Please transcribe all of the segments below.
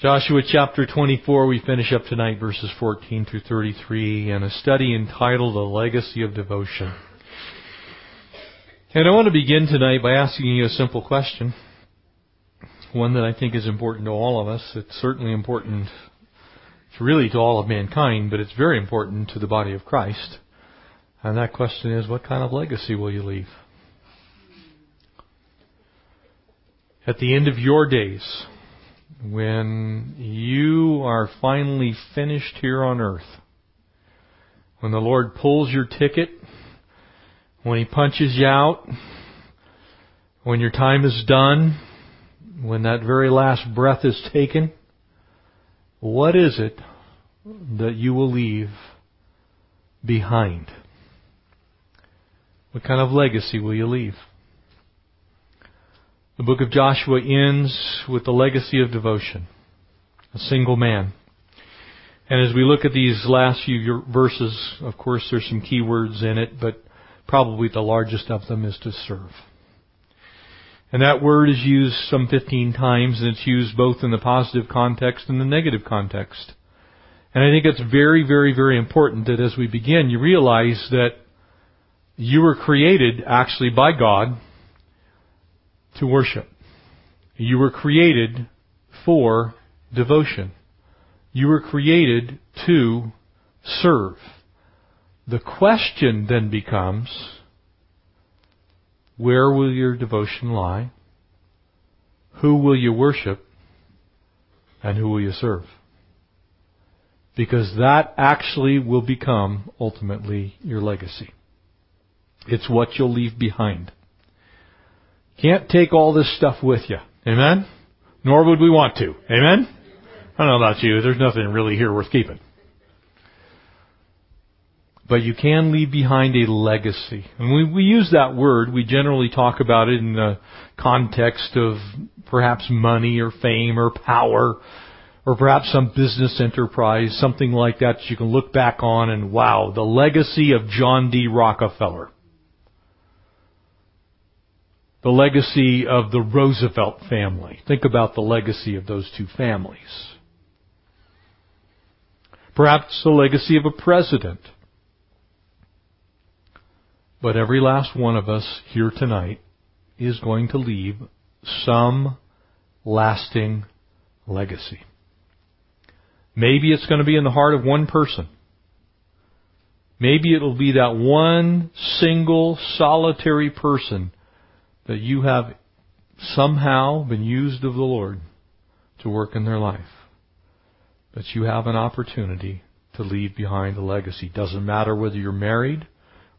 Joshua chapter 24, we finish up tonight verses 14 through 33 and a study entitled A Legacy of Devotion. And I want to begin tonight by asking you a simple question. One that I think is important to all of us. It's certainly important really to all of mankind, but it's very important to the body of Christ. And that question is, what kind of legacy will you leave? At the end of your days, when you are finally finished here on earth, when the Lord pulls your ticket, when He punches you out, when your time is done, when that very last breath is taken, what is it that you will leave behind? What kind of legacy will you leave? The book of Joshua ends with the legacy of devotion. A single man. And as we look at these last few verses, of course there's some key words in it, but probably the largest of them is to serve. And that word is used some 15 times, and it's used both in the positive context and the negative context. And I think it's very, very, very important that as we begin, you realize that you were created actually by God to worship. You were created for devotion. You were created to serve. The question then becomes, where will your devotion lie? Who will you worship? And who will you serve? Because that actually will become ultimately your legacy. It's what you'll leave behind. Can't take all this stuff with you. Amen? Nor would we want to. Amen? I don't know about you. There's nothing really here worth keeping. But you can leave behind a legacy. And when we use that word, we generally talk about it in the context of perhaps money or fame or power or perhaps some business enterprise, something like that, that you can look back on and wow, the legacy of John D. Rockefeller the legacy of the Roosevelt family. Think about the legacy of those two families. Perhaps the legacy of a president. But every last one of us here tonight is going to leave some lasting legacy. Maybe it's going to be in the heart of one person. Maybe it'll be that one single solitary person that you have somehow been used of the Lord to work in their life. That you have an opportunity to leave behind a legacy. Doesn't matter whether you're married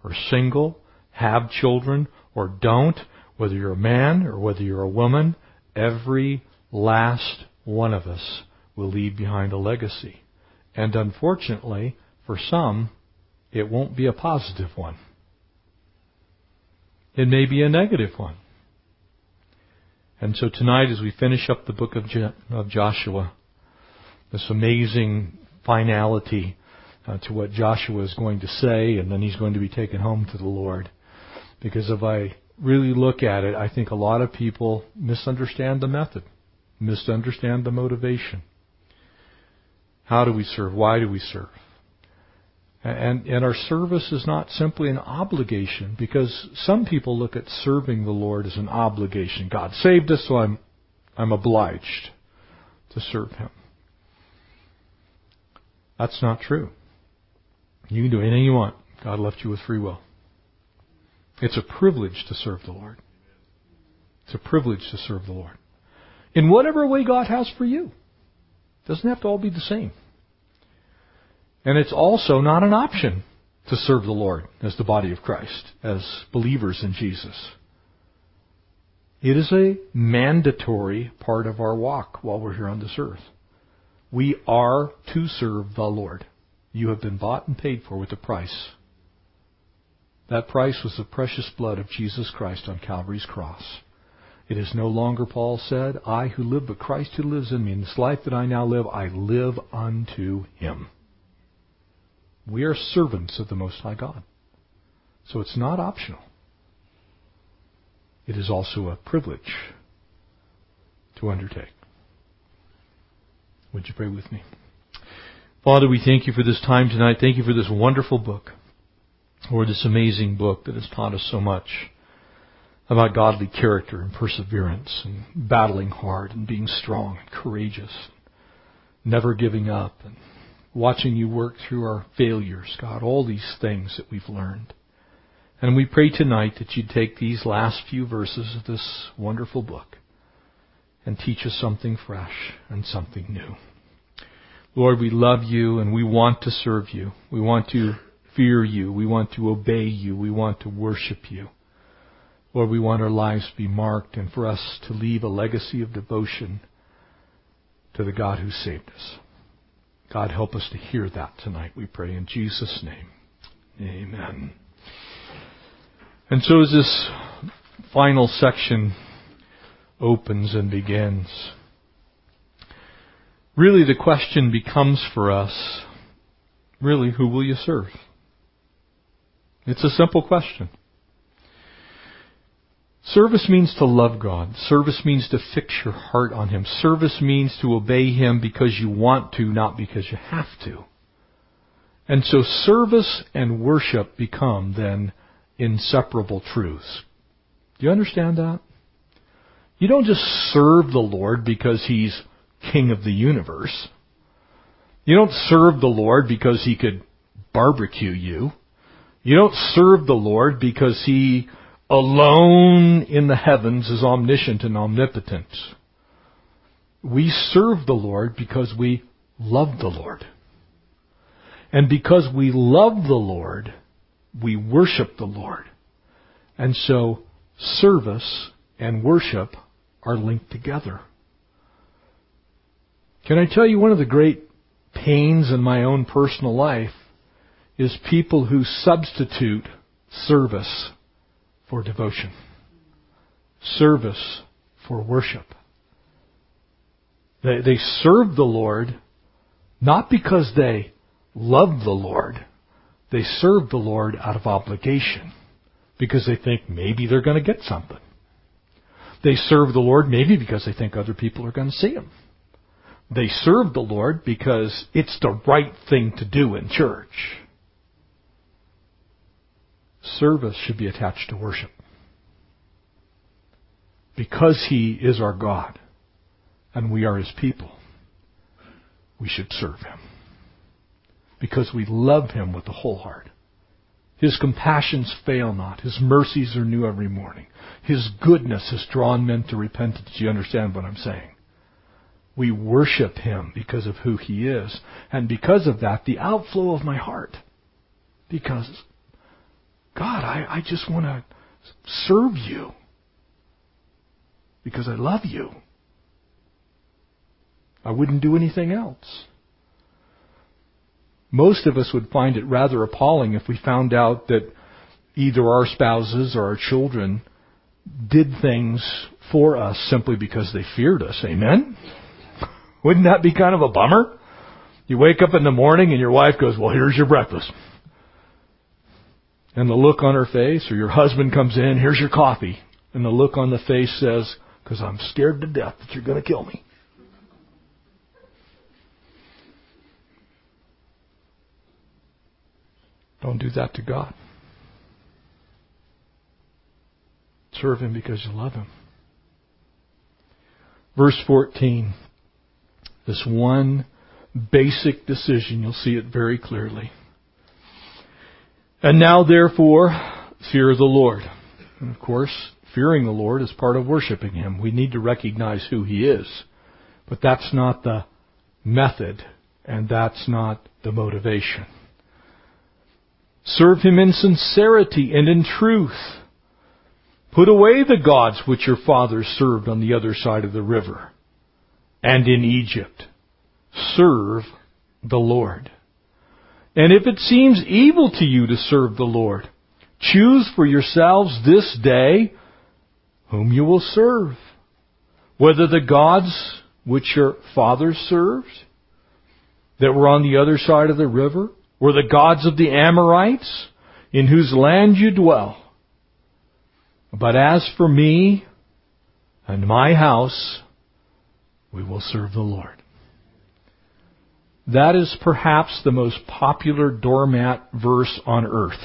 or single, have children or don't, whether you're a man or whether you're a woman, every last one of us will leave behind a legacy. And unfortunately, for some, it won't be a positive one. It may be a negative one. And so tonight, as we finish up the book of, of Joshua, this amazing finality uh, to what Joshua is going to say, and then he's going to be taken home to the Lord. Because if I really look at it, I think a lot of people misunderstand the method, misunderstand the motivation. How do we serve? Why do we serve? And, and our service is not simply an obligation because some people look at serving the Lord as an obligation. God saved us, so I'm, I'm obliged to serve Him. That's not true. You can do anything you want. God left you with free will. It's a privilege to serve the Lord. It's a privilege to serve the Lord. In whatever way God has for you. Doesn't have to all be the same. And it's also not an option to serve the Lord as the body of Christ, as believers in Jesus. It is a mandatory part of our walk while we're here on this earth. We are to serve the Lord. You have been bought and paid for with a price. That price was the precious blood of Jesus Christ on Calvary's cross. It is no longer, Paul said, I who live, but Christ who lives in me. In this life that I now live, I live unto Him. We are servants of the Most High God. So it's not optional. It is also a privilege to undertake. Would you pray with me? Father, we thank you for this time tonight. Thank you for this wonderful book, or this amazing book that has taught us so much about godly character and perseverance and battling hard and being strong and courageous, never giving up and watching you work through our failures, God, all these things that we've learned. And we pray tonight that you'd take these last few verses of this wonderful book and teach us something fresh and something new. Lord, we love you and we want to serve you. We want to fear you. We want to obey you. We want to worship you. Lord, we want our lives to be marked and for us to leave a legacy of devotion to the God who saved us. God, help us to hear that tonight, we pray in Jesus' name. Amen. And so as this final section opens and begins, really the question becomes for us, really, who will you serve? It's a simple question. Service means to love God. Service means to fix your heart on Him. Service means to obey Him because you want to, not because you have to. And so service and worship become then inseparable truths. Do you understand that? You don't just serve the Lord because He's King of the universe. You don't serve the Lord because He could barbecue you. You don't serve the Lord because He alone in the heavens is omniscient and omnipotent. We serve the Lord because we love the Lord. And because we love the Lord, we worship the Lord. And so service and worship are linked together. Can I tell you one of the great pains in my own personal life is people who substitute service for devotion, service for worship. They, they serve the Lord not because they love the Lord. They serve the Lord out of obligation because they think maybe they're going to get something. They serve the Lord maybe because they think other people are going to see Him. They serve the Lord because it's the right thing to do in church. Service should be attached to worship. Because He is our God and we are His people, we should serve Him. Because we love Him with the whole heart. His compassions fail not. His mercies are new every morning. His goodness has drawn men to repentance. Do you understand what I'm saying? We worship Him because of who He is. And because of that, the outflow of my heart. Because, God, I, I just want to serve you. Because I love you. I wouldn't do anything else. Most of us would find it rather appalling if we found out that either our spouses or our children did things for us simply because they feared us. Amen? Wouldn't that be kind of a bummer? You wake up in the morning and your wife goes, well, here's your breakfast. And the look on her face, or your husband comes in, here's your coffee. And the look on the face says, because I'm scared to death that you're going to kill me. Don't do that to God. Serve Him because you love Him. Verse 14. This one basic decision, you'll see it very clearly. And now therefore, fear the Lord. And of course, fearing the Lord is part of worshiping Him. We need to recognize who He is. But that's not the method, and that's not the motivation. Serve Him in sincerity and in truth. Put away the gods which your fathers served on the other side of the river and in Egypt. Serve the Lord. And if it seems evil to you to serve the Lord, choose for yourselves this day whom you will serve. Whether the gods which your fathers served that were on the other side of the river, or the gods of the Amorites in whose land you dwell. But as for me and my house, we will serve the Lord. That is perhaps the most popular doormat verse on earth.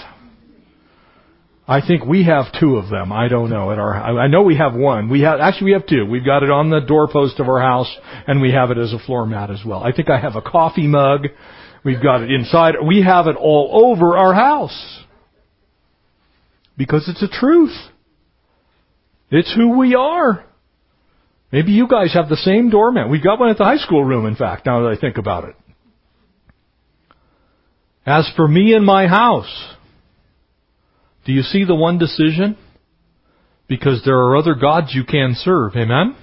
I think we have two of them. I don't know. At our, I know we have one. We have actually we have two. We've got it on the doorpost of our house, and we have it as a floor mat as well. I think I have a coffee mug. We've got it inside. We have it all over our house because it's a truth. It's who we are. Maybe you guys have the same doormat. We've got one at the high school room, in fact, now that I think about it. As for me and my house, do you see the one decision? Because there are other gods you can serve. Amen?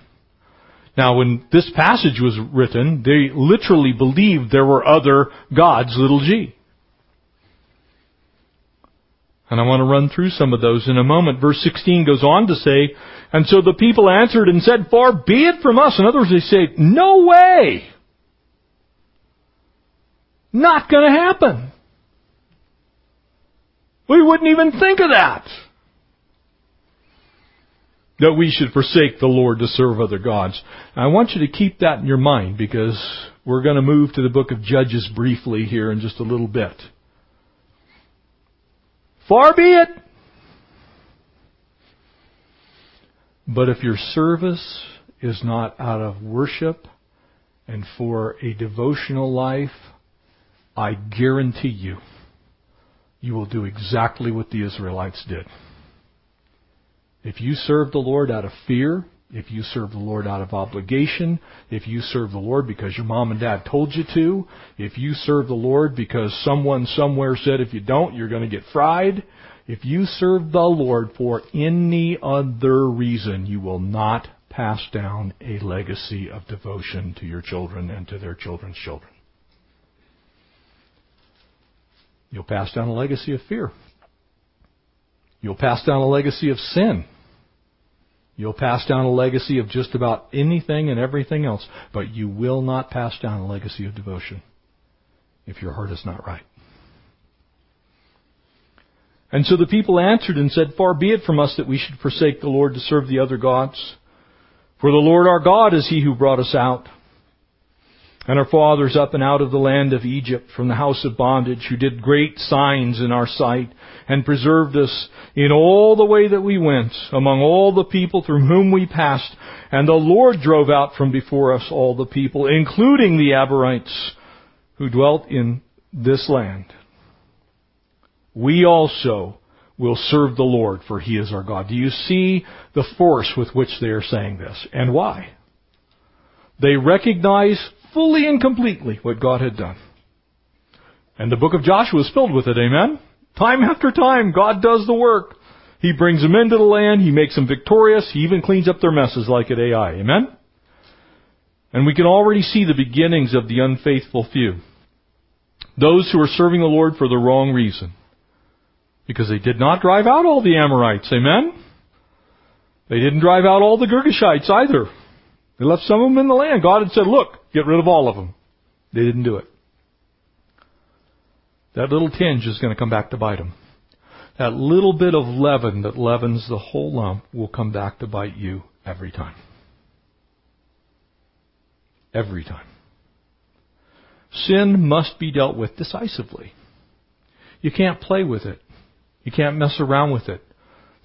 Now, when this passage was written, they literally believed there were other gods, little g. And I want to run through some of those in a moment. Verse 16 goes on to say, And so the people answered and said, Far be it from us. In other words, they say, No way! Not gonna happen. We wouldn't even think of that. That we should forsake the Lord to serve other gods. I want you to keep that in your mind because we're going to move to the book of Judges briefly here in just a little bit. Far be it. But if your service is not out of worship and for a devotional life, I guarantee you you will do exactly what the Israelites did. If you serve the Lord out of fear, if you serve the Lord out of obligation, if you serve the Lord because your mom and dad told you to, if you serve the Lord because someone somewhere said if you don't, you're going to get fried, if you serve the Lord for any other reason, you will not pass down a legacy of devotion to your children and to their children's children. You'll pass down a legacy of fear. You'll pass down a legacy of sin. You'll pass down a legacy of just about anything and everything else, but you will not pass down a legacy of devotion if your heart is not right. And so the people answered and said, Far be it from us that we should forsake the Lord to serve the other gods. For the Lord our God is he who brought us out and our fathers up and out of the land of Egypt from the house of bondage, who did great signs in our sight, and preserved us in all the way that we went, among all the people through whom we passed. And the Lord drove out from before us all the people, including the Amorites, who dwelt in this land. We also will serve the Lord, for He is our God. Do you see the force with which they are saying this? And why? They recognize fully and completely what God had done. And the book of Joshua is filled with it, amen? Time after time, God does the work. He brings them into the land, He makes them victorious, He even cleans up their messes like at Ai, amen? And we can already see the beginnings of the unfaithful few. Those who are serving the Lord for the wrong reason. Because they did not drive out all the Amorites, amen? They didn't drive out all the Girgashites either. They left some of them in the land. God had said, look, get rid of all of them. They didn't do it. That little tinge is going to come back to bite them. That little bit of leaven that leavens the whole lump will come back to bite you every time. Every time. Sin must be dealt with decisively. You can't play with it. You can't mess around with it.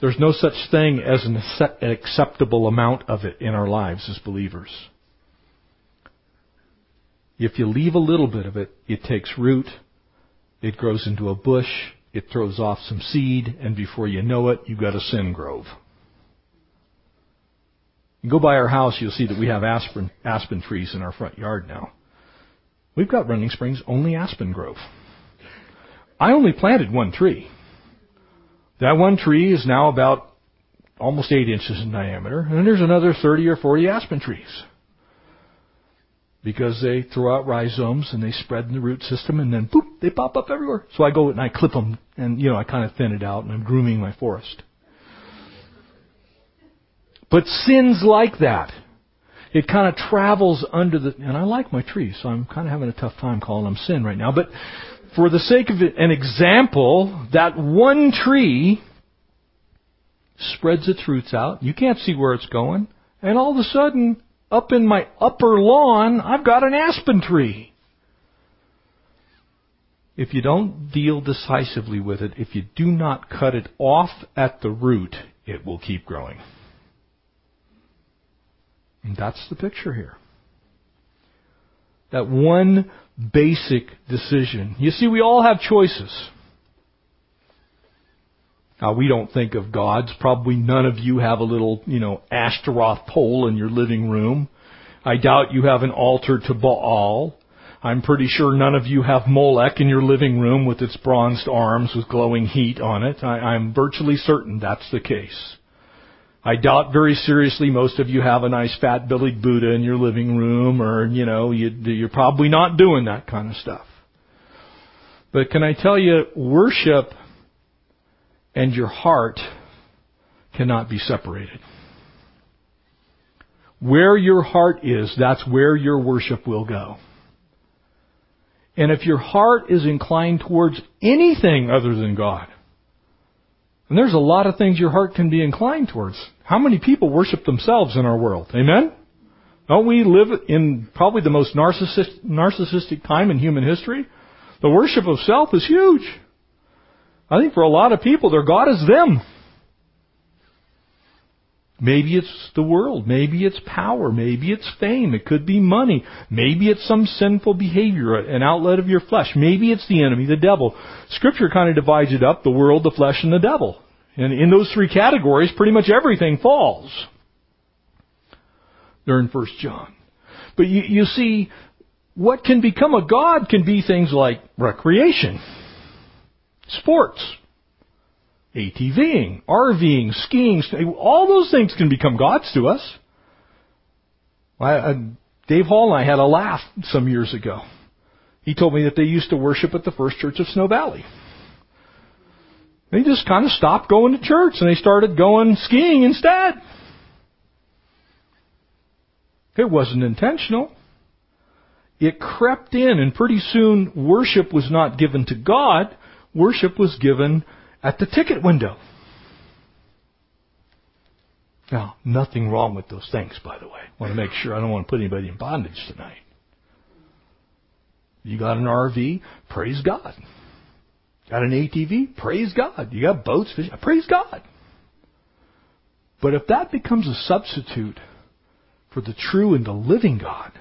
There's no such thing as an acceptable amount of it in our lives as believers. If you leave a little bit of it, it takes root, it grows into a bush, it throws off some seed, and before you know it, you've got a sin grove. You go by our house, you'll see that we have aspen, aspen trees in our front yard now. We've got Running Springs only aspen grove. I only planted one tree. That one tree is now about almost eight inches in diameter, and there's another 30 or 40 aspen trees. Because they throw out rhizomes and they spread in the root system and then boop, they pop up everywhere. So I go and I clip them and, you know, I kind of thin it out and I'm grooming my forest. But sin's like that. It kind of travels under the, and I like my trees, so I'm kind of having a tough time calling them sin right now, but for the sake of an example, that one tree spreads its roots out. You can't see where it's going. And all of a sudden, up in my upper lawn, I've got an aspen tree. if you don't deal decisively with it, if you do not cut it off at the root, it will keep growing. And that's the picture here. That one basic decision. You see, we all have choices. Now, we don't think of gods. Probably none of you have a little, you know, Ashtaroth pole in your living room. I doubt you have an altar to Baal. I'm pretty sure none of you have Molech in your living room with its bronzed arms with glowing heat on it. I, am virtually certain that's the case. I doubt very seriously most of you have a nice fat-bellied Buddha in your living room or, you know, you, you're probably not doing that kind of stuff. But can I tell you, worship and your heart cannot be separated. Where your heart is, that's where your worship will go. And if your heart is inclined towards anything other than God, and there's a lot of things your heart can be inclined towards. How many people worship themselves in our world? Amen? Don't we live in probably the most narcissist, narcissistic time in human history? The worship of self is huge. I think for a lot of people, their God is them. Maybe it's the world. Maybe it's power. Maybe it's fame. It could be money. Maybe it's some sinful behavior, an outlet of your flesh. Maybe it's the enemy, the devil. Scripture kind of divides it up, the world, the flesh, and the devil. And in those three categories, pretty much everything falls. They're in 1 John. But you, you see, what can become a God can be things like recreation, sports, ATVing, RVing, skiing, all those things can become gods to us. I, uh, Dave Hall and I had a laugh some years ago. He told me that they used to worship at the First Church of Snow Valley. They just kind of stopped going to church and they started going skiing instead. It wasn't intentional. It crept in and pretty soon worship was not given to God, worship was given at the ticket window. Now, nothing wrong with those things, by the way. I want to make sure I don't want to put anybody in bondage tonight. You got an RV, praise God. Got an ATV, praise God. You got boats, fish, praise God. But if that becomes a substitute for the true and the living God,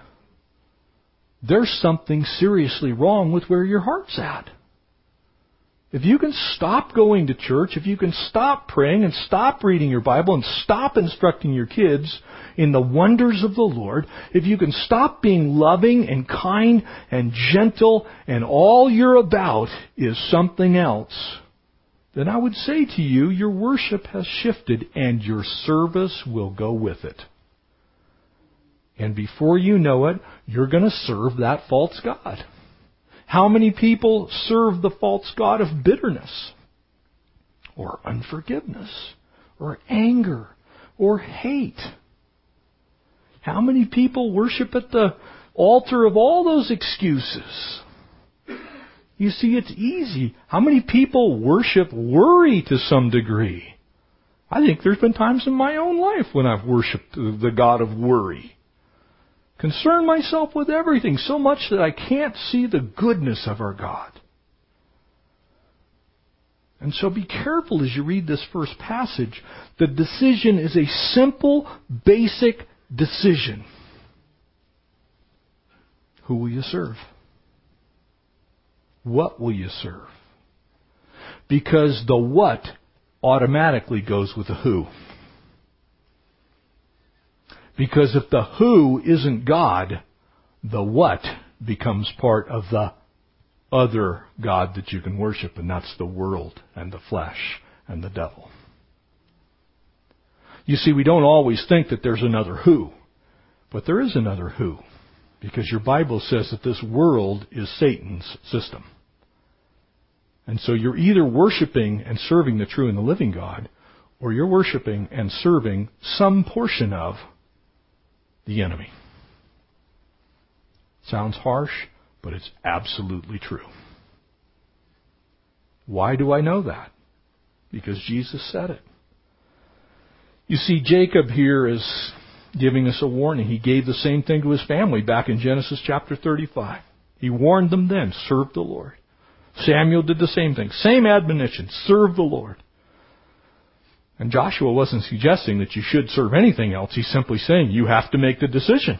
there's something seriously wrong with where your heart's at. If you can stop going to church, if you can stop praying and stop reading your Bible and stop instructing your kids in the wonders of the Lord, if you can stop being loving and kind and gentle and all you're about is something else, then I would say to you, your worship has shifted and your service will go with it. And before you know it, you're going to serve that false God. How many people serve the false God of bitterness or unforgiveness or anger or hate? How many people worship at the altar of all those excuses? You see, it's easy. How many people worship worry to some degree? I think there's been times in my own life when I've worshiped the God of worry concern myself with everything so much that I can't see the goodness of our God. And so be careful as you read this first passage. The decision is a simple, basic decision. Who will you serve? What will you serve? Because the what automatically goes with the who. Because if the who isn't God, the what becomes part of the other God that you can worship, and that's the world and the flesh and the devil. You see, we don't always think that there's another who, but there is another who, because your Bible says that this world is Satan's system. And so you're either worshiping and serving the true and the living God, or you're worshiping and serving some portion of the enemy. Sounds harsh, but it's absolutely true. Why do I know that? Because Jesus said it. You see, Jacob here is giving us a warning. He gave the same thing to his family back in Genesis chapter 35. He warned them then, serve the Lord. Samuel did the same thing. Same admonition. Serve the Lord. And Joshua wasn't suggesting that you should serve anything else. He's simply saying you have to make the decision.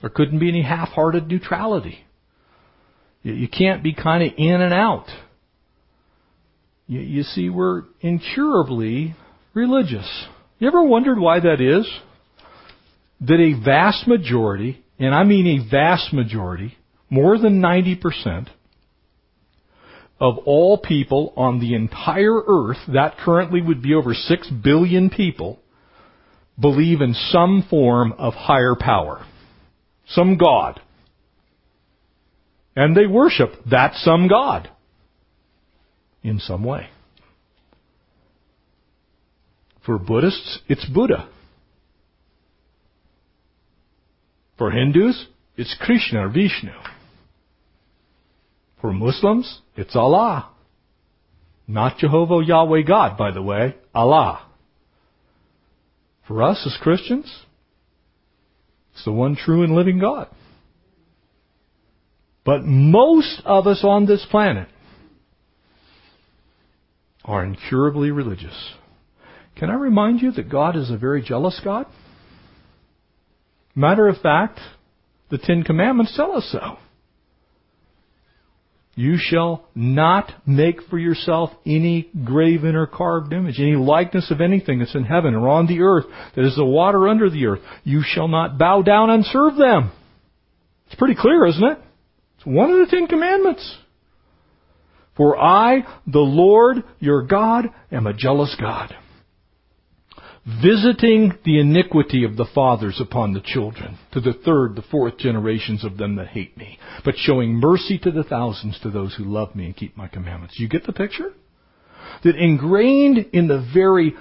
There couldn't be any half-hearted neutrality. You can't be kind of in and out. You, you see, we're incurably religious. You ever wondered why that is? That a vast majority, and I mean a vast majority, more than 90%, of all people on the entire earth, that currently would be over 6 billion people, believe in some form of higher power. Some God. And they worship that some God. In some way. For Buddhists, it's Buddha. For Hindus, it's Krishna or Vishnu. For Muslims, it's Allah. Not Jehovah Yahweh God, by the way, Allah. For us as Christians, it's the one true and living God. But most of us on this planet are incurably religious. Can I remind you that God is a very jealous God? Matter of fact, the Ten Commandments tell us so. You shall not make for yourself any graven or carved image, any likeness of anything that's in heaven or on the earth, that is the water under the earth. You shall not bow down and serve them. It's pretty clear, isn't it? It's one of the Ten Commandments. For I, the Lord your God, am a jealous God visiting the iniquity of the fathers upon the children, to the third, the fourth generations of them that hate me, but showing mercy to the thousands to those who love me and keep my commandments. You get the picture? That ingrained in the very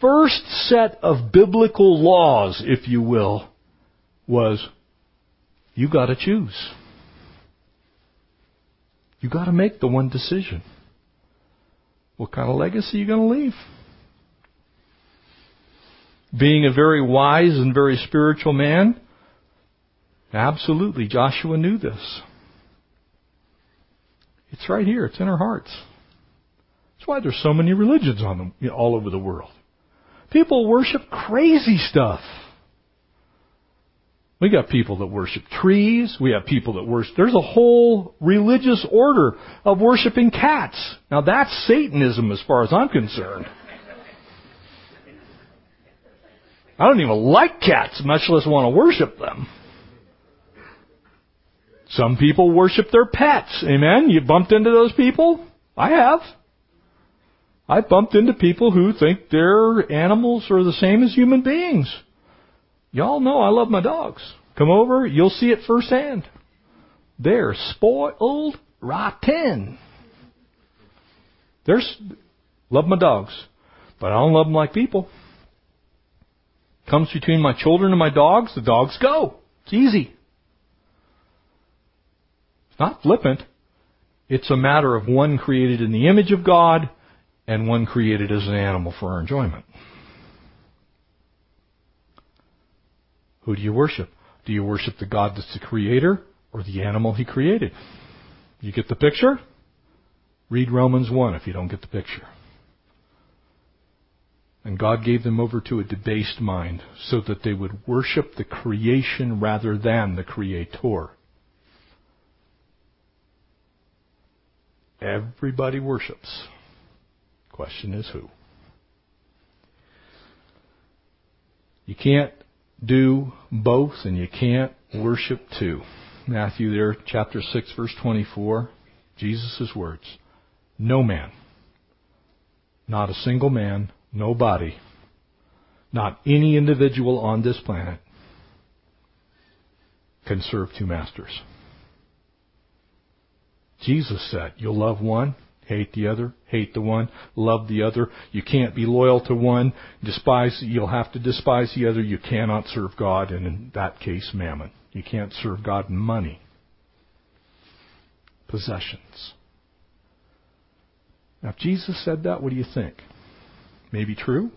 first set of biblical laws, if you will, was you gotta choose. You gotta make the one decision. What kind of legacy are you gonna leave? Being a very wise and very spiritual man? Absolutely. Joshua knew this. It's right here. It's in our hearts. That's why there's so many religions on them you know, all over the world. People worship crazy stuff. We got people that worship trees. We have people that worship. There's a whole religious order of worshiping cats. Now that's Satanism as far as I'm concerned. I don't even like cats, much less want to worship them. Some people worship their pets. Amen? You bumped into those people? I have. I bumped into people who think their animals are the same as human beings. Y'all know I love my dogs. Come over, you'll see it firsthand. They're spoiled rotten. There's love my dogs, but I don't love them like people comes between my children and my dogs, the dogs go. It's easy. It's not flippant. It's a matter of one created in the image of God and one created as an animal for our enjoyment. Who do you worship? Do you worship the God that's the creator or the animal he created? You get the picture? Read Romans 1 if you don't get the picture. And God gave them over to a debased mind so that they would worship the creation rather than the Creator. Everybody worships. Question is who? You can't do both and you can't worship two. Matthew there, chapter 6, verse 24, Jesus' words. No man, not a single man, Nobody, not any individual on this planet, can serve two masters. Jesus said, You'll love one, hate the other, hate the one, love the other. You can't be loyal to one, despise, you'll have to despise the other. You cannot serve God, and in that case, mammon. You can't serve God in money, possessions. Now, if Jesus said that, what do you think? May be true.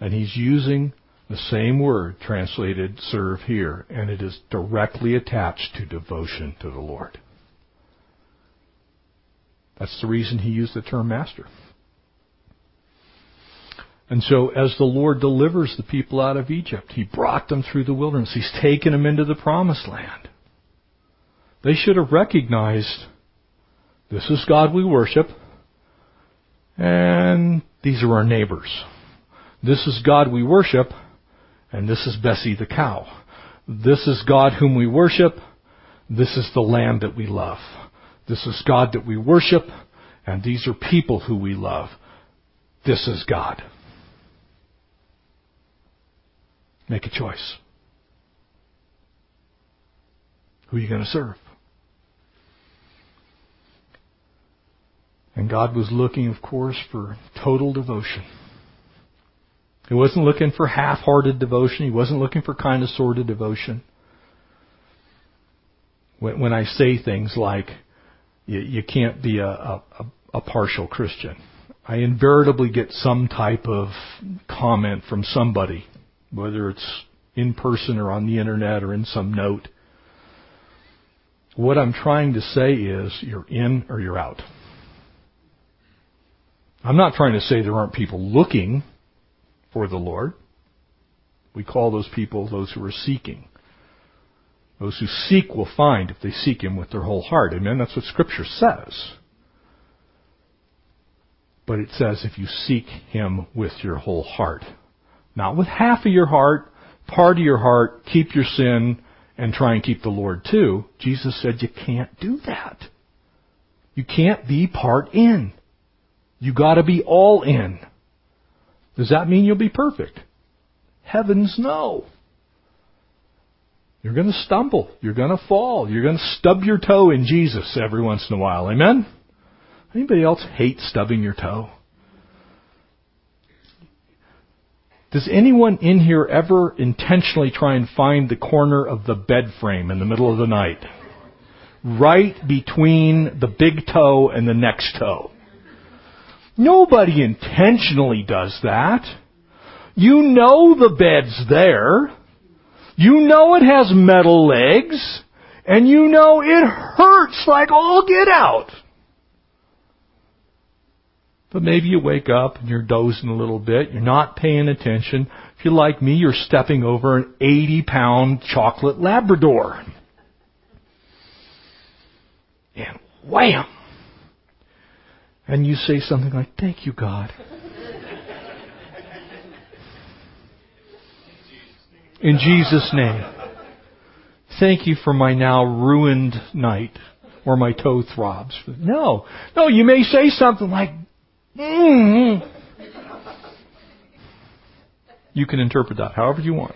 And he's using The same word translated serve here, and it is directly attached to devotion to the Lord. That's the reason he used the term master. And so as the Lord delivers the people out of Egypt, He brought them through the wilderness. He's taken them into the promised land. They should have recognized this is God we worship, and these are our neighbors. This is God we worship, and this is Bessie the cow. This is God whom we worship. This is the land that we love. This is God that we worship, and these are people who we love. This is God. Make a choice. Who are you going to serve? And God was looking, of course, for total devotion. He wasn't looking for half-hearted devotion. He wasn't looking for kind of sort of devotion. When, when I say things like, you, you can't be a, a, a partial Christian, I invariably get some type of comment from somebody whether it's in person or on the internet or in some note. What I'm trying to say is you're in or you're out. I'm not trying to say there aren't people looking for the Lord. We call those people those who are seeking. Those who seek will find if they seek Him with their whole heart. Amen? That's what Scripture says. But it says if you seek Him with your whole heart. Not with half of your heart, part of your heart, keep your sin, and try and keep the Lord too. Jesus said you can't do that. You can't be part in. You gotta be all in. Does that mean you'll be perfect? Heavens no. You're gonna stumble. You're gonna fall. You're gonna stub your toe in Jesus every once in a while. Amen? Anybody else hate stubbing your toe? Does anyone in here ever intentionally try and find the corner of the bed frame in the middle of the night? Right between the big toe and the next toe. Nobody intentionally does that. You know the bed's there. You know it has metal legs. And you know it hurts like all get out. But maybe you wake up and you're dozing a little bit. You're not paying attention. If you're like me, you're stepping over an 80 pound chocolate Labrador. And wham! And you say something like, thank you, God. In Jesus' name. Thank you for my now ruined night or my toe throbs. No. No, you may say something like, Mm-hmm. You can interpret that however you want.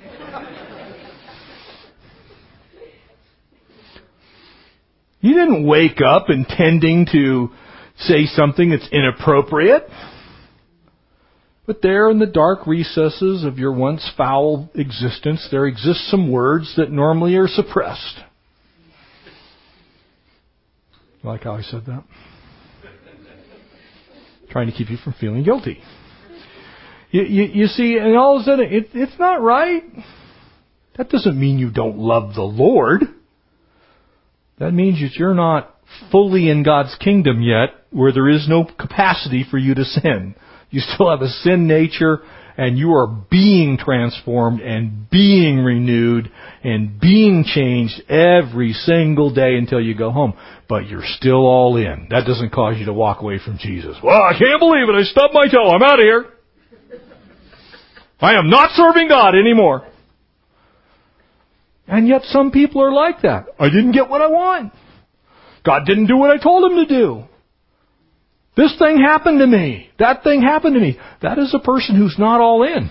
You didn't wake up intending to say something that's inappropriate. But there in the dark recesses of your once foul existence, there exist some words that normally are suppressed. Like how I said that? trying to keep you from feeling guilty. You, you, you see, and all of a sudden, it, it's not right. That doesn't mean you don't love the Lord. That means that you're not fully in God's kingdom yet, where there is no capacity for you to sin. You still have a sin nature, and you are being transformed and being renewed and being changed every single day until you go home. But you're still all in. That doesn't cause you to walk away from Jesus. Well, I can't believe it. I stubbed my toe. I'm out of here. I am not serving God anymore. And yet some people are like that. I didn't get what I want. God didn't do what I told him to do. This thing happened to me. That thing happened to me. That is a person who's not all in.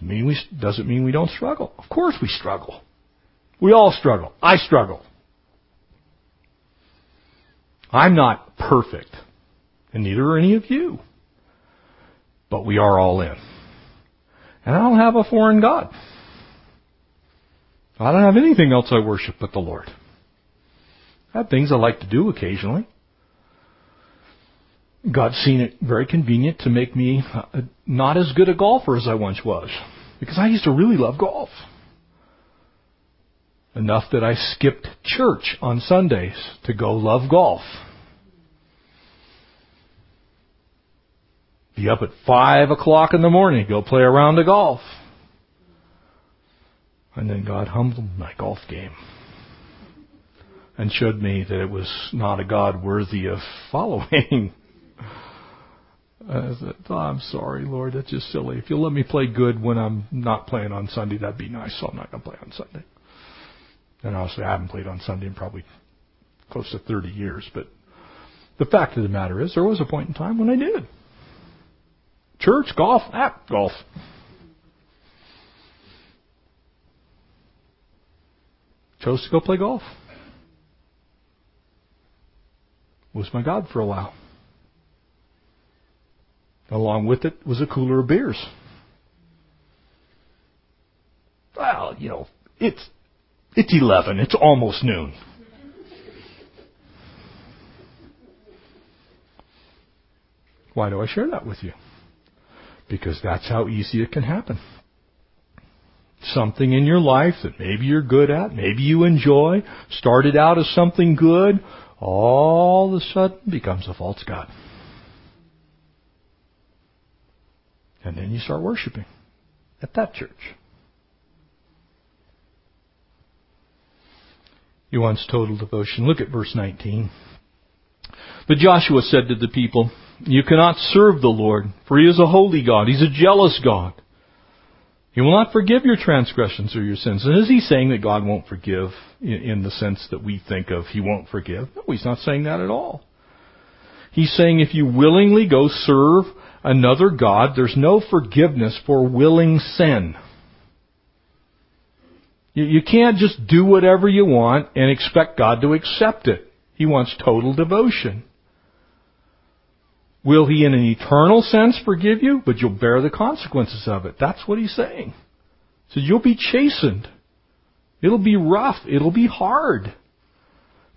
Mean doesn't mean we don't struggle. Of course we struggle. We all struggle. I struggle. I'm not perfect, and neither are any of you. But we are all in. And I don't have a foreign God. I don't have anything else I worship but the Lord. I have things I like to do occasionally. God's seen it very convenient to make me uh, not as good a golfer as I once was. Because I used to really love golf. Enough that I skipped church on Sundays to go love golf. Be up at five o'clock in the morning, go play a round of golf. And then God humbled my golf game and showed me that it was not a God worthy of following. I said, oh, I'm sorry, Lord, that's just silly. If you'll let me play good when I'm not playing on Sunday, that'd be nice, so I'm not going to play on Sunday. And honestly, I haven't played on Sunday in probably close to 30 years, but the fact of the matter is, there was a point in time when I did. Church, golf, app, golf. Chose to go play golf. Was my God for a while. Along with it was a cooler of beers. Well, you know, it's it's eleven. It's almost noon. Why do I share that with you? Because that's how easy it can happen. Something in your life that maybe you're good at, maybe you enjoy, started out as something good, all of a sudden becomes a false God. And then you start worshiping at that church. He wants total devotion. Look at verse 19. But Joshua said to the people, You cannot serve the Lord, for he is a holy God. He's a jealous God. He will not forgive your transgressions or your sins. And is he saying that God won't forgive in the sense that we think of he won't forgive? No, he's not saying that at all. He's saying if you willingly go serve another God, there's no forgiveness for willing sin. You, can't just do whatever you want and expect God to accept it. He wants total devotion. Will He in an eternal sense forgive you? But you'll bear the consequences of it. That's what He's saying. So you'll be chastened. It'll be rough. It'll be hard.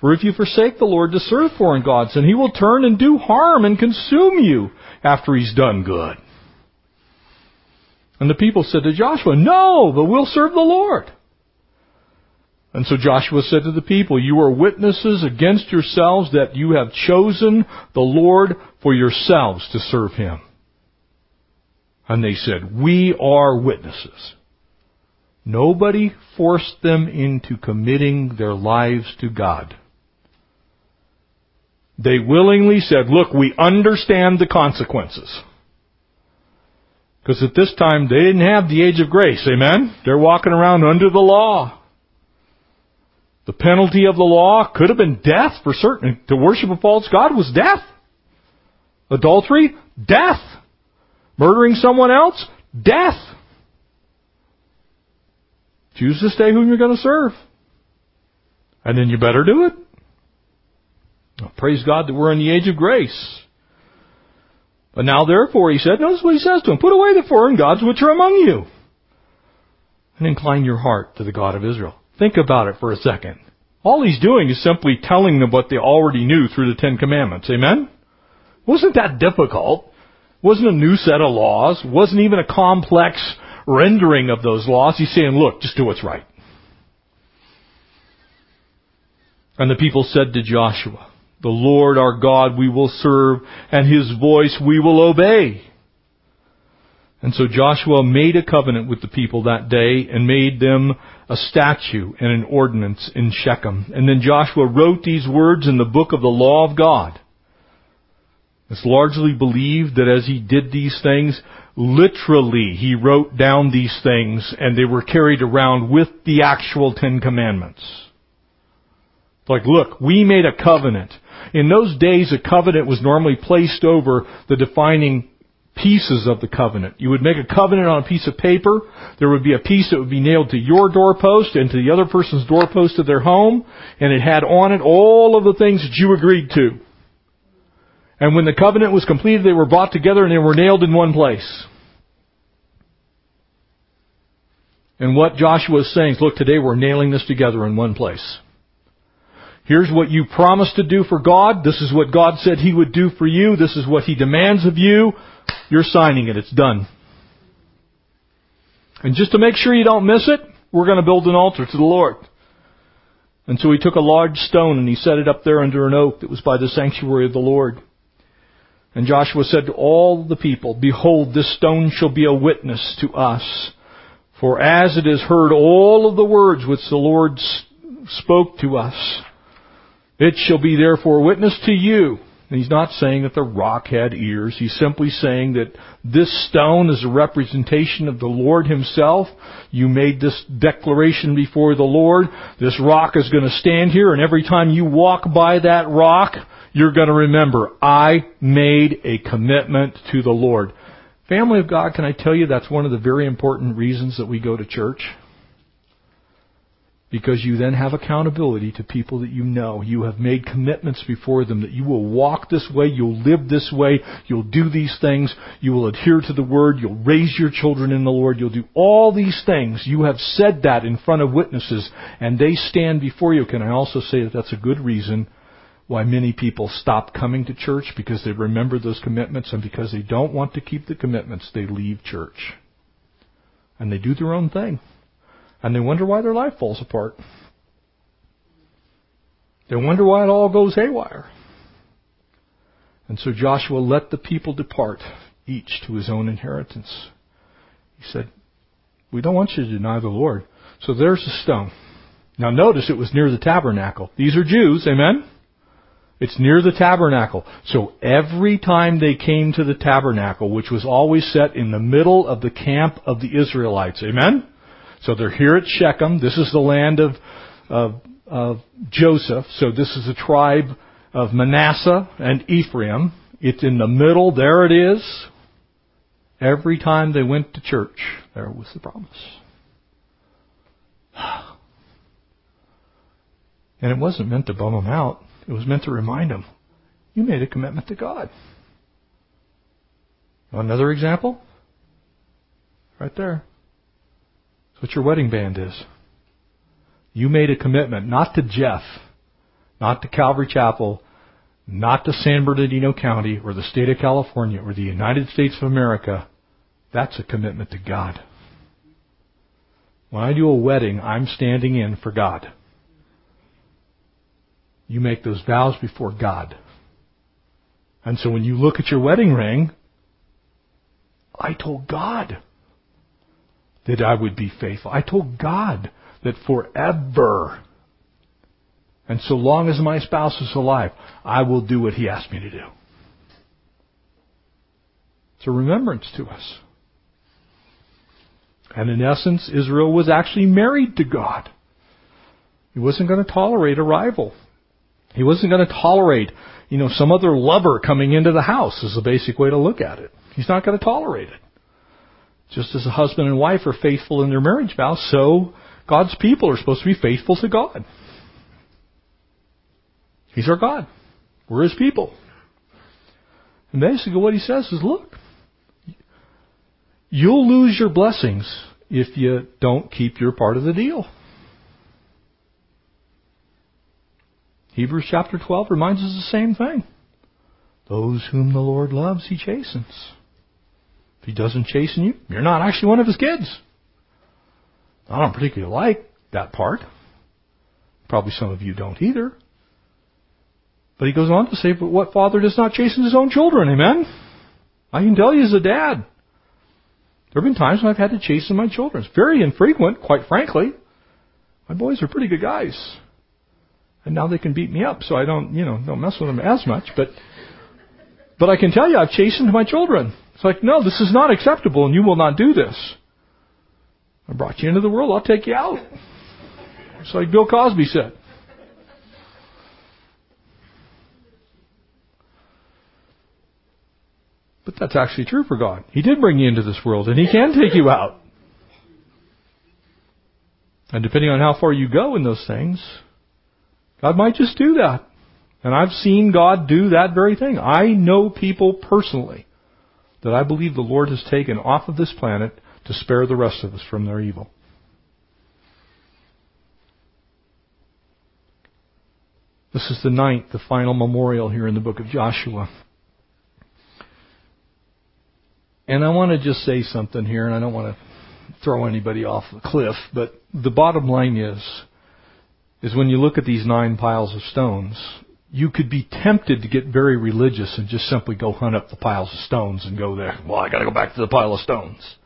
For if you forsake the Lord to serve foreign gods, then He will turn and do harm and consume you after he's done good. And the people said to Joshua, No, but we'll serve the Lord. And so Joshua said to the people, You are witnesses against yourselves that you have chosen the Lord for yourselves to serve him. And they said, We are witnesses. Nobody forced them into committing their lives to God. They willingly said, look, we understand the consequences. Because at this time, they didn't have the age of grace. Amen? They're walking around under the law. The penalty of the law could have been death for certain. To worship a false God was death. Adultery? Death. Murdering someone else? Death. Choose this day whom you're going to serve. And then you better do it. Praise God that we're in the age of grace. But now therefore, he said, notice what he says to him, put away the foreign gods which are among you, and incline your heart to the God of Israel. Think about it for a second. All he's doing is simply telling them what they already knew through the Ten Commandments. Amen? Wasn't that difficult? Wasn't a new set of laws? Wasn't even a complex rendering of those laws. He's saying, look, just do what's right. And the people said to Joshua, the Lord our God we will serve, and His voice we will obey. And so Joshua made a covenant with the people that day and made them a statute and an ordinance in Shechem. And then Joshua wrote these words in the book of the law of God. It's largely believed that as he did these things, literally he wrote down these things and they were carried around with the actual Ten Commandments. Like, look, we made a covenant. In those days, a covenant was normally placed over the defining pieces of the covenant. You would make a covenant on a piece of paper. There would be a piece that would be nailed to your doorpost and to the other person's doorpost of their home, and it had on it all of the things that you agreed to. And when the covenant was completed, they were brought together and they were nailed in one place. And what Joshua is saying is, look, today we're nailing this together in one place. Here's what you promised to do for God. This is what God said He would do for you. This is what He demands of you. You're signing it. It's done. And just to make sure you don't miss it, we're going to build an altar to the Lord. And so he took a large stone and he set it up there under an oak that was by the sanctuary of the Lord. And Joshua said to all the people, Behold, this stone shall be a witness to us. For as it has heard all of the words which the Lord spoke to us, it shall be therefore witness to you and he's not saying that the rock had ears. He's simply saying that this stone is a representation of the Lord himself. You made this declaration before the Lord. This rock is going to stand here and every time you walk by that rock, you're going to remember, I made a commitment to the Lord. Family of God, can I tell you that's one of the very important reasons that we go to church? Because you then have accountability to people that you know. You have made commitments before them that you will walk this way, you'll live this way, you'll do these things, you will adhere to the Word, you'll raise your children in the Lord, you'll do all these things. You have said that in front of witnesses, and they stand before you. Can I also say that that's a good reason why many people stop coming to church? Because they remember those commitments, and because they don't want to keep the commitments, they leave church. And they do their own thing. And they wonder why their life falls apart. They wonder why it all goes haywire. And so Joshua let the people depart, each to his own inheritance. He said, We don't want you to deny the Lord. So there's the stone. Now notice it was near the tabernacle. These are Jews, amen? It's near the tabernacle. So every time they came to the tabernacle, which was always set in the middle of the camp of the Israelites, amen? So they're here at Shechem. This is the land of, of, of Joseph. So this is the tribe of Manasseh and Ephraim. It's in the middle. There it is. Every time they went to church, there was the promise. And it wasn't meant to bum them out. It was meant to remind them, you made a commitment to God. Another example? Right there. That's what your wedding band is. You made a commitment, not to Jeff, not to Calvary Chapel, not to San Bernardino County or the state of California or the United States of America. That's a commitment to God. When I do a wedding, I'm standing in for God. You make those vows before God. And so when you look at your wedding ring, I told God that I would be faithful. I told God that forever, and so long as my spouse is alive, I will do what He asked me to do. It's a remembrance to us. And in essence, Israel was actually married to God. He wasn't going to tolerate a rival. He wasn't going to tolerate, you know, some other lover coming into the house is the basic way to look at it. He's not going to tolerate it. Just as a husband and wife are faithful in their marriage vows, so God's people are supposed to be faithful to God. He's our God. We're His people. And basically what He says is, look, you'll lose your blessings if you don't keep your part of the deal. Hebrews chapter 12 reminds us the same thing. Those whom the Lord loves, He chastens. If he doesn't chasten you, you're not actually one of his kids. I don't particularly like that part. Probably some of you don't either. But he goes on to say, but what father does not chasten his own children? Amen? I can tell you as a dad. There have been times when I've had to chasten my children. It's very infrequent, quite frankly. My boys are pretty good guys. And now they can beat me up, so I don't, you know, don't mess with them as much. But, but I can tell you I've chastened my children. It's like, no, this is not acceptable and you will not do this. I brought you into the world, I'll take you out. It's like Bill Cosby said. But that's actually true for God. He did bring you into this world and He can take you out. And depending on how far you go in those things, God might just do that. And I've seen God do that very thing. I know people personally that I believe the Lord has taken off of this planet to spare the rest of us from their evil. This is the ninth, the final memorial here in the book of Joshua. And I want to just say something here, and I don't want to throw anybody off the cliff, but the bottom line is, is when you look at these nine piles of stones, you could be tempted to get very religious and just simply go hunt up the piles of stones and go there. Well, I gotta go back to the pile of stones.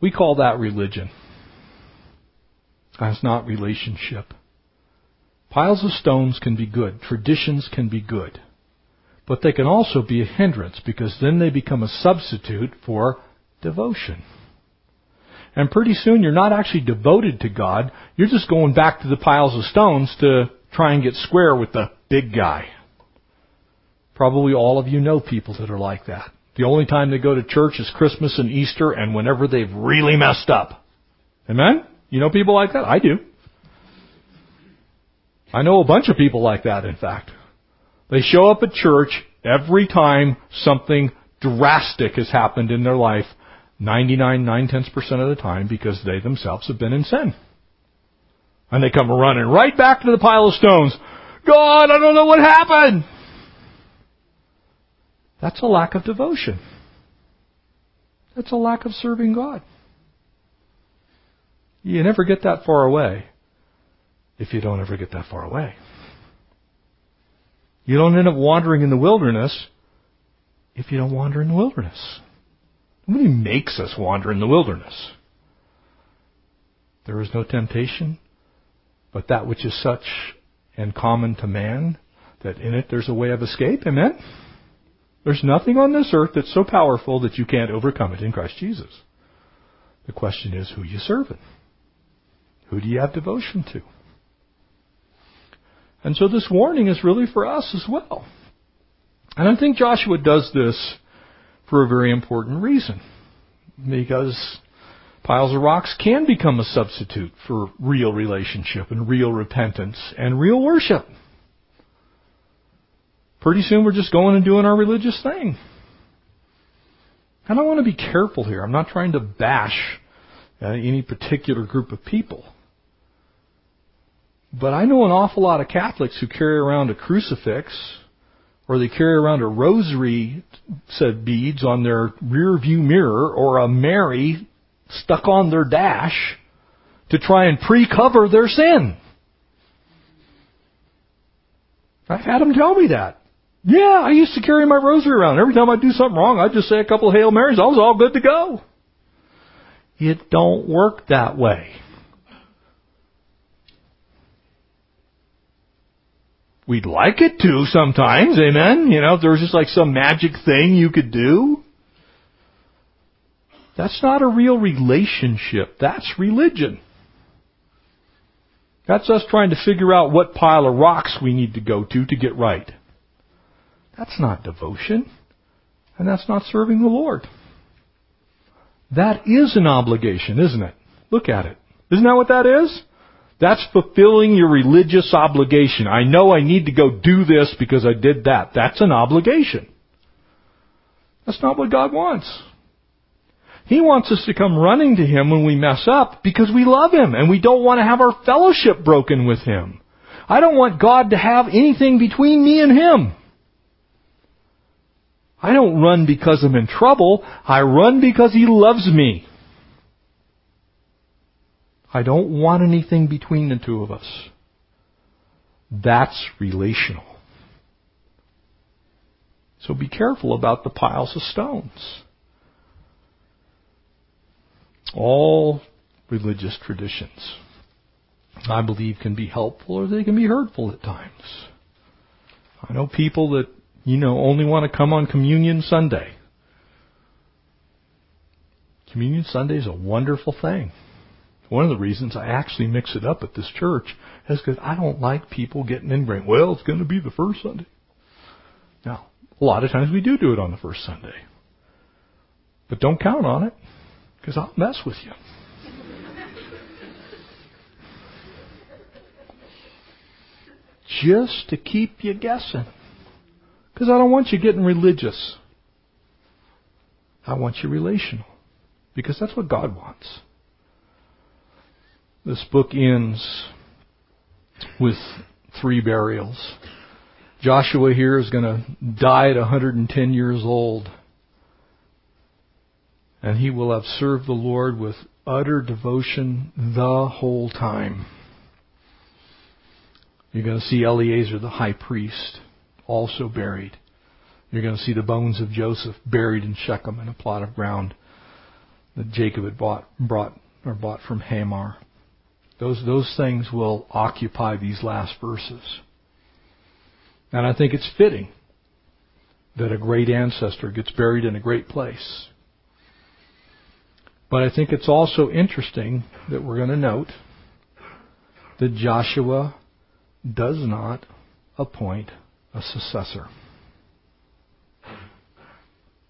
We call that religion. That's not relationship. Piles of stones can be good. Traditions can be good. But they can also be a hindrance because then they become a substitute for devotion. And pretty soon you're not actually devoted to God. You're just going back to the piles of stones to try and get square with the big guy. Probably all of you know people that are like that. The only time they go to church is Christmas and Easter and whenever they've really messed up. Amen? You know people like that? I do. I know a bunch of people like that, in fact. They show up at church every time something drastic has happened in their life, 99, 9 tenths percent of the time because they themselves have been in sin. And they come running right back to the pile of stones. God, I don't know what happened. That's a lack of devotion. That's a lack of serving God. You never get that far away if you don't ever get that far away. You don't end up wandering in the wilderness if you don't wander in the wilderness. Nobody makes us wander in the wilderness. There is no temptation but that which is such and common to man, that in it there's a way of escape. Amen? There's nothing on this earth that's so powerful that you can't overcome it in Christ Jesus. The question is, who you serving? Who do you have devotion to? And so this warning is really for us as well. And I think Joshua does this for a very important reason. Because Piles of rocks can become a substitute for real relationship and real repentance and real worship. Pretty soon we're just going and doing our religious thing. And I want to be careful here. I'm not trying to bash uh, any particular group of people. But I know an awful lot of Catholics who carry around a crucifix or they carry around a rosary said beads on their rear view mirror or a Mary stuck on their dash to try and pre-cover their sin. I've had them tell me that. Yeah, I used to carry my rosary around. Every time I do something wrong, I'd just say a couple of Hail Marys. I was all good to go. It don't work that way. We'd like it to sometimes, amen? You know, if there was just like some magic thing you could do. That's not a real relationship. That's religion. That's us trying to figure out what pile of rocks we need to go to to get right. That's not devotion. And that's not serving the Lord. That is an obligation, isn't it? Look at it. Isn't that what that is? That's fulfilling your religious obligation. I know I need to go do this because I did that. That's an obligation. That's not what God wants. He wants us to come running to Him when we mess up because we love Him and we don't want to have our fellowship broken with Him. I don't want God to have anything between me and Him. I don't run because I'm in trouble. I run because He loves me. I don't want anything between the two of us. That's relational. So be careful about the piles of stones all religious traditions, I believe, can be helpful or they can be hurtful at times. I know people that, you know, only want to come on Communion Sunday. Communion Sunday is a wonderful thing. One of the reasons I actually mix it up at this church is because I don't like people getting in. ingrained. Well, it's going to be the first Sunday. Now, a lot of times we do do it on the first Sunday. But don't count on it. Because I'll mess with you. Just to keep you guessing. Because I don't want you getting religious. I want you relational. Because that's what God wants. This book ends with three burials. Joshua here is going to die at 110 years old. And he will have served the Lord with utter devotion the whole time. You're going to see Eleazar the high priest also buried. You're going to see the bones of Joseph buried in Shechem in a plot of ground that Jacob had bought, brought or bought from Hamor. Those, those things will occupy these last verses. And I think it's fitting that a great ancestor gets buried in a great place. But I think it's also interesting that we're going to note that Joshua does not appoint a successor.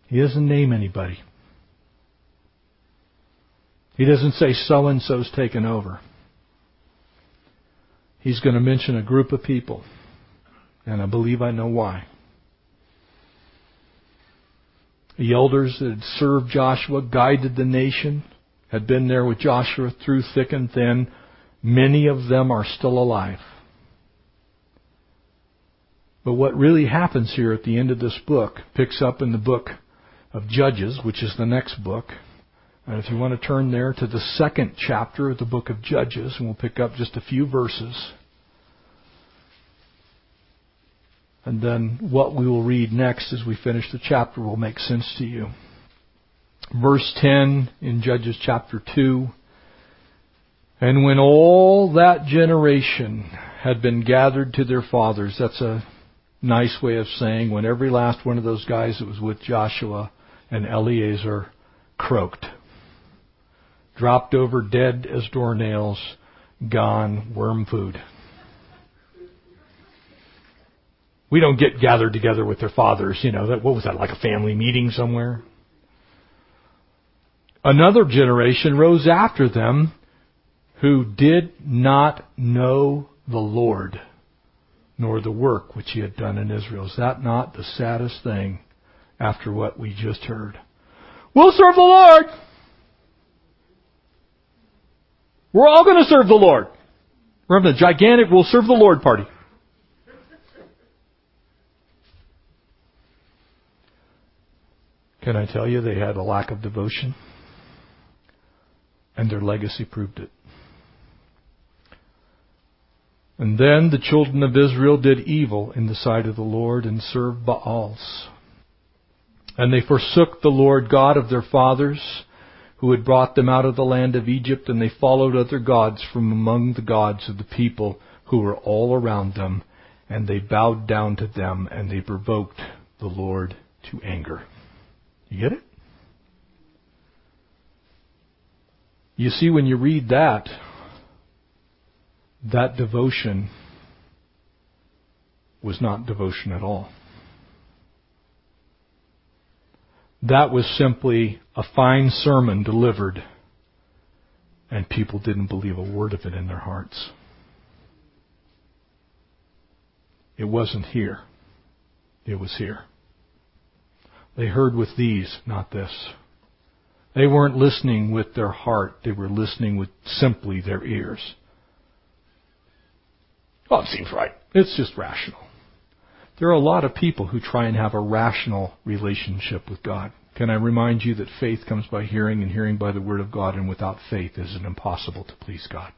He doesn't name anybody. He doesn't say so and so's taken over. He's going to mention a group of people, and I believe I know why. The elders that had served Joshua, guided the nation, had been there with Joshua through thick and thin. Many of them are still alive. But what really happens here at the end of this book picks up in the book of Judges, which is the next book. And if you want to turn there to the second chapter of the book of Judges, and we'll pick up just a few verses. And then what we will read next as we finish the chapter will make sense to you. Verse 10 in Judges chapter 2. And when all that generation had been gathered to their fathers, that's a nice way of saying when every last one of those guys that was with Joshua and Eleazar croaked. Dropped over dead as doornails, gone, worm food. We don't get gathered together with their fathers, you know, that, what was that, like a family meeting somewhere? Another generation rose after them who did not know the Lord nor the work which he had done in Israel. Is that not the saddest thing after what we just heard? We'll serve the Lord! We're all going to serve the Lord. We're having a gigantic We'll Serve the Lord party. Can I tell you they had a lack of devotion? And their legacy proved it. And then the children of Israel did evil in the sight of the Lord and served Baals. And they forsook the Lord God of their fathers, who had brought them out of the land of Egypt, and they followed other gods from among the gods of the people who were all around them, and they bowed down to them, and they provoked the Lord to anger. You get it? You see, when you read that, that devotion was not devotion at all. That was simply a fine sermon delivered, and people didn't believe a word of it in their hearts. It wasn't here. It was here. They heard with these, not this. They weren't listening with their heart, they were listening with simply their ears. Well, it seems right. It's just rational. There are a lot of people who try and have a rational relationship with God. Can I remind you that faith comes by hearing and hearing by the Word of God, and without faith it is impossible to please God.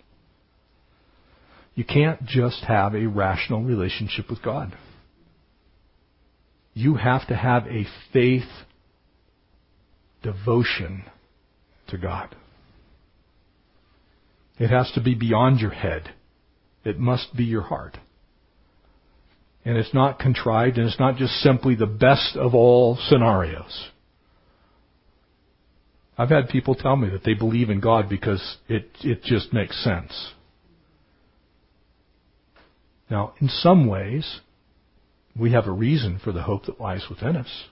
You can't just have a rational relationship with God. You have to have a faith devotion to God. It has to be beyond your head. It must be your heart. And it's not contrived and it's not just simply the best of all scenarios. I've had people tell me that they believe in God because it, it just makes sense. Now, in some ways, we have a reason for the hope that lies within us.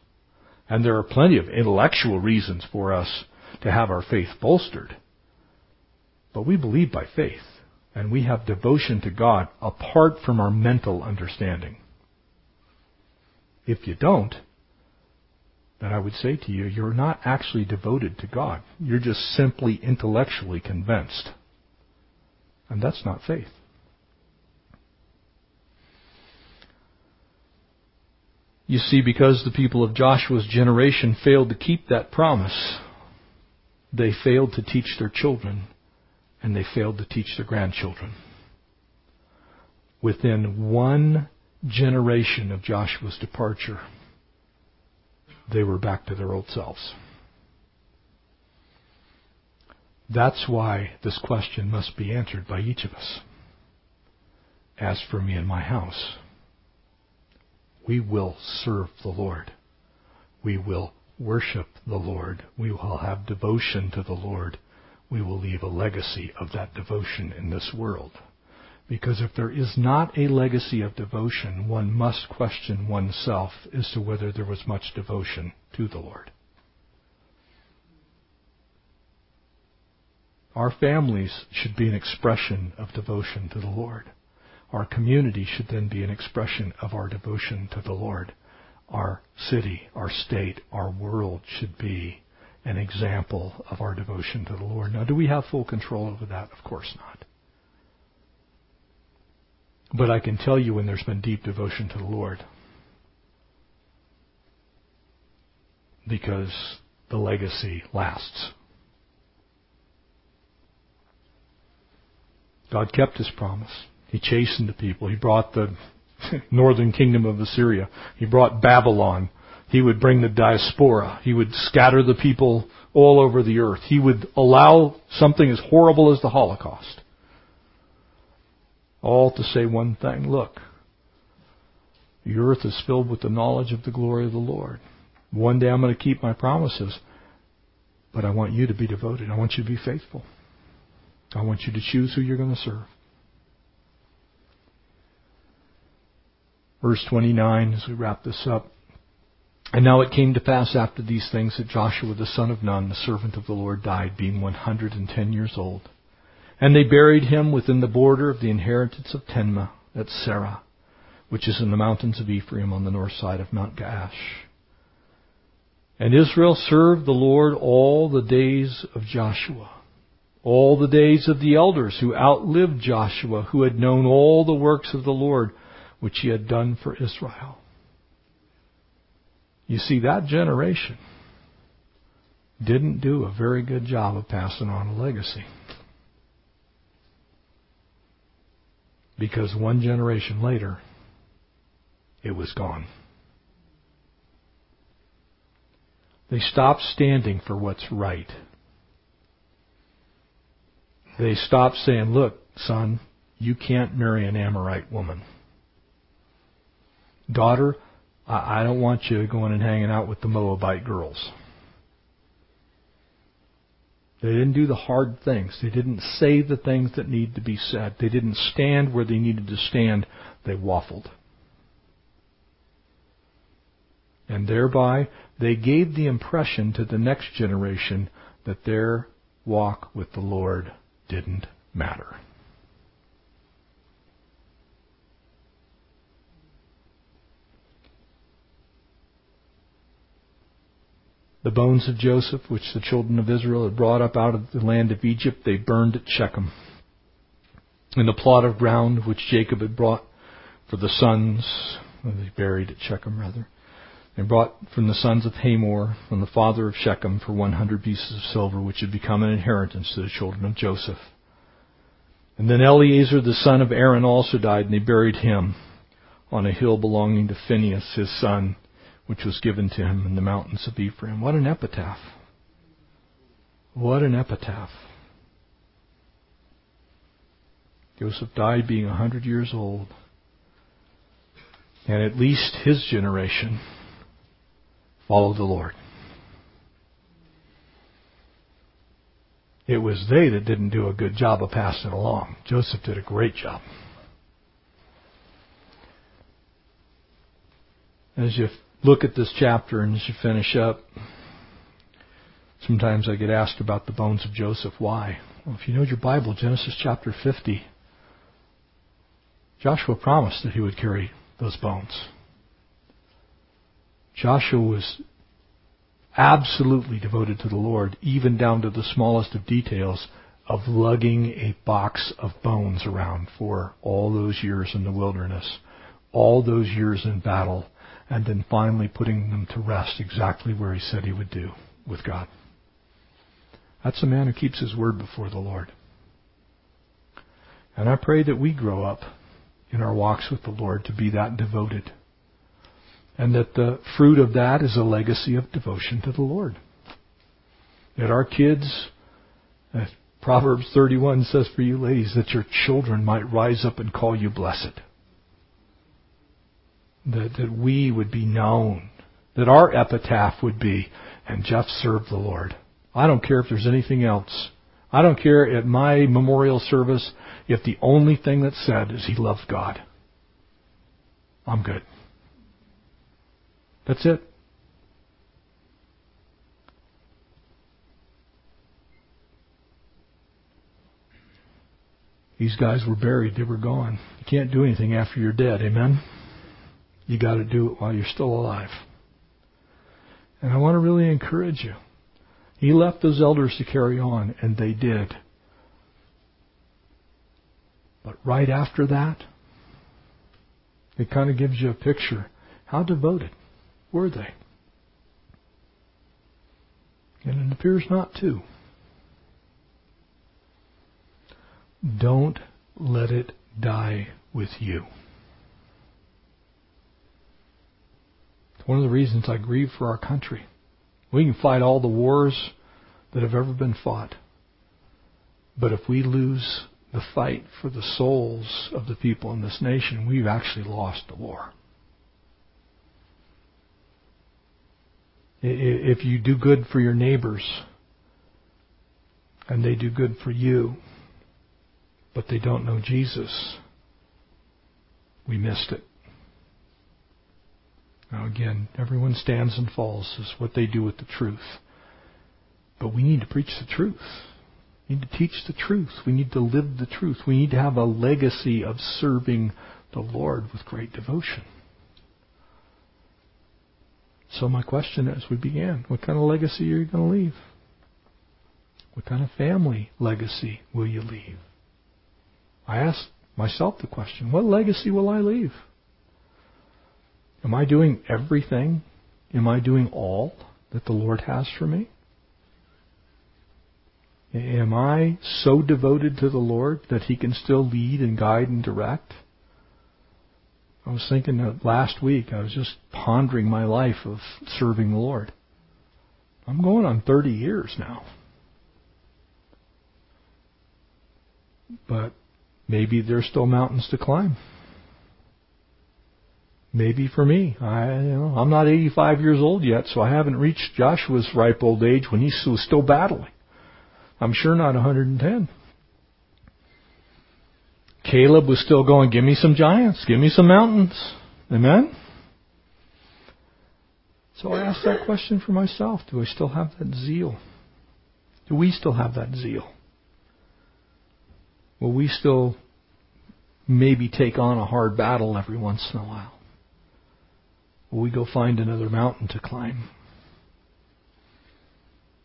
And there are plenty of intellectual reasons for us to have our faith bolstered. But we believe by faith and we have devotion to God apart from our mental understanding. If you don't, then I would say to you, you're not actually devoted to God. You're just simply intellectually convinced. And that's not faith. You see, because the people of Joshua's generation failed to keep that promise, they failed to teach their children and they failed to teach their grandchildren. Within one generation of Joshua's departure, they were back to their old selves. That's why this question must be answered by each of us. As for me and my house, we will serve the Lord. We will worship the Lord. We will have devotion to the Lord. We will leave a legacy of that devotion in this world. Because if there is not a legacy of devotion, one must question oneself as to whether there was much devotion to the Lord. Our families should be an expression of devotion to the Lord. Our community should then be an expression of our devotion to the Lord. Our city, our state, our world should be an example of our devotion to the Lord. Now, do we have full control over that? Of course not. But I can tell you when there's been deep devotion to the Lord. Because the legacy lasts. God kept his promise. He chastened the people. He brought the northern kingdom of Assyria. He brought Babylon. He would bring the diaspora. He would scatter the people all over the earth. He would allow something as horrible as the Holocaust. All to say one thing. Look, the earth is filled with the knowledge of the glory of the Lord. One day I'm going to keep my promises, but I want you to be devoted. I want you to be faithful. I want you to choose who you're going to serve. Verse 29, as we wrap this up. And now it came to pass after these things that Joshua the son of Nun, the servant of the Lord, died, being 110 years old. And they buried him within the border of the inheritance of Tenma at Serah, which is in the mountains of Ephraim on the north side of Mount Gaash. And Israel served the Lord all the days of Joshua, all the days of the elders who outlived Joshua, who had known all the works of the Lord which he had done for Israel. You see, that generation didn't do a very good job of passing on a legacy. Because one generation later, it was gone. They stopped standing for what's right. They stopped saying, look, son, you can't marry an Amorite woman daughter, I don't want you going and hanging out with the Moabite girls. They didn't do the hard things. They didn't say the things that need to be said. They didn't stand where they needed to stand. They waffled. And thereby, they gave the impression to the next generation that their walk with the Lord didn't matter. The bones of Joseph, which the children of Israel had brought up out of the land of Egypt, they burned at Shechem. In the plot of ground which Jacob had brought for the sons, they buried at Shechem rather, they brought from the sons of Hamor, from the father of Shechem, for one hundred pieces of silver, which had become an inheritance to the children of Joseph. And then Eleazar the son of Aaron also died, and they buried him on a hill belonging to Phinehas his son, which was given to him in the mountains of Ephraim. What an epitaph! What an epitaph. Joseph died being a hundred years old. And at least his generation followed the Lord. It was they that didn't do a good job of passing along. Joseph did a great job. As you look at this chapter and as you finish up, sometimes I get asked about the bones of Joseph. Why? Well, if you know your Bible, Genesis chapter 50, Joshua promised that he would carry those bones. Joshua was absolutely devoted to the Lord, even down to the smallest of details of lugging a box of bones around for all those years in the wilderness, all those years in battle, and then finally putting them to rest exactly where he said he would do with God. That's a man who keeps his word before the Lord. And I pray that we grow up in our walks with the Lord to be that devoted. And that the fruit of that is a legacy of devotion to the Lord. That our kids, Proverbs 31 says for you ladies, that your children might rise up and call you blessed that, that we would be known, that our epitaph would be, and Jeff served the Lord. I don't care if there's anything else. I don't care at my memorial service if the only thing that's said is he loved God. I'm good. That's it. These guys were buried. They were gone. You can't do anything after you're dead. Amen? You got to do it while you're still alive. And I want to really encourage you. He left those elders to carry on, and they did. But right after that, it kind of gives you a picture. How devoted were they? And it appears not to. Don't let it die with you. One of the reasons I grieve for our country. We can fight all the wars that have ever been fought. But if we lose the fight for the souls of the people in this nation, we've actually lost the war. If you do good for your neighbors and they do good for you, but they don't know Jesus, we missed it. Now again, everyone stands and falls is what they do with the truth. But we need to preach the truth. We need to teach the truth. We need to live the truth. We need to have a legacy of serving the Lord with great devotion. So my question as we began, what kind of legacy are you going to leave? What kind of family legacy will you leave? I asked myself the question, what legacy will I leave? Am I doing everything? Am I doing all that the Lord has for me? Am I so devoted to the Lord that He can still lead and guide and direct? I was thinking that last week, I was just pondering my life of serving the Lord. I'm going on 30 years now. But maybe there's still mountains to climb. Maybe for me, I you know I'm not 85 years old yet, so I haven't reached Joshua's ripe old age when he was still battling. I'm sure not 110. Caleb was still going, give me some giants, give me some mountains. Amen? So I asked that question for myself. Do I still have that zeal? Do we still have that zeal? Will we still maybe take on a hard battle every once in a while? We go find another mountain to climb?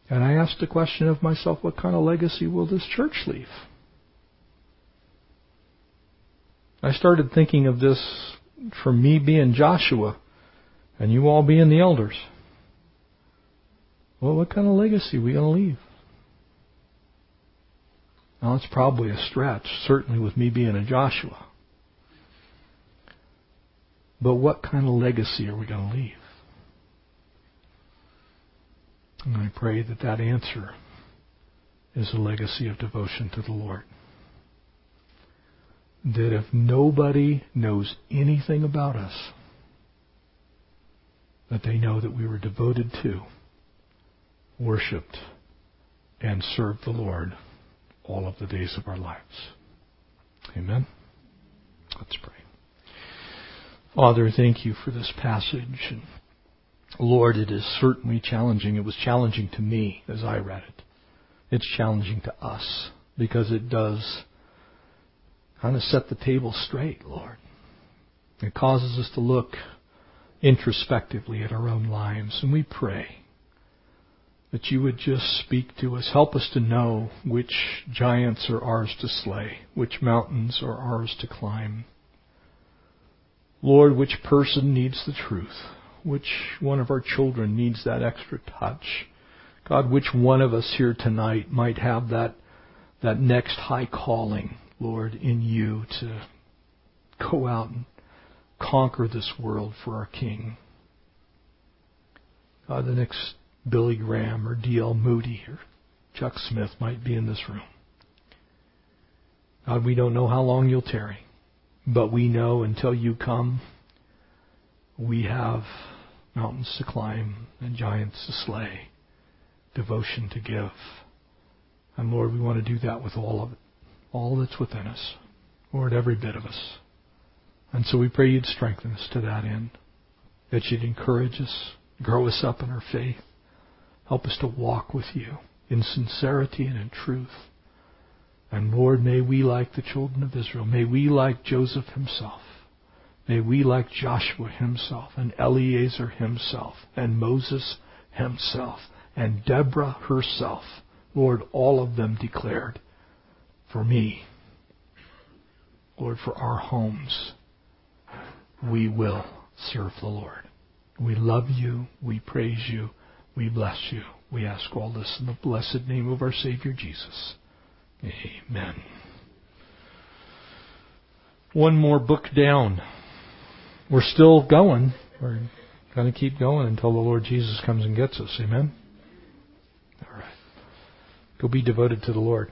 And I asked the question of myself, what kind of legacy will this church leave? I started thinking of this from me being Joshua and you all being the elders. Well, what kind of legacy are we going to leave? Now, it's probably a stretch, certainly with me being a Joshua. But what kind of legacy are we going to leave? And I pray that that answer is a legacy of devotion to the Lord. That if nobody knows anything about us, that they know that we were devoted to, worshiped, and served the Lord all of the days of our lives. Amen. Let's pray. Father, thank you for this passage. Lord, it is certainly challenging. It was challenging to me as I read it. It's challenging to us because it does kind of set the table straight, Lord. It causes us to look introspectively at our own lives, and we pray that you would just speak to us. Help us to know which giants are ours to slay, which mountains are ours to climb. Lord, which person needs the truth? Which one of our children needs that extra touch? God, which one of us here tonight might have that, that next high calling, Lord, in you to go out and conquer this world for our King? God, the next Billy Graham or D.L. Moody or Chuck Smith might be in this room. God, we don't know how long you'll tarry, but we know until you come, we have mountains to climb and giants to slay, devotion to give. And Lord, we want to do that with all of it, all that's within us. Lord, every bit of us. And so we pray you'd strengthen us to that end, that you'd encourage us, grow us up in our faith, help us to walk with you in sincerity and in truth. And Lord, may we, like the children of Israel, may we, like Joseph himself, may we, like Joshua himself, and Eleazar himself, and Moses himself, and Deborah herself, Lord, all of them declared, for me, Lord, for our homes, we will serve the Lord. We love you. We praise you. We bless you. We ask all this in the blessed name of our Savior Jesus. Amen. One more book down. We're still going. We're going to keep going until the Lord Jesus comes and gets us. Amen? All right. Go be devoted to the Lord.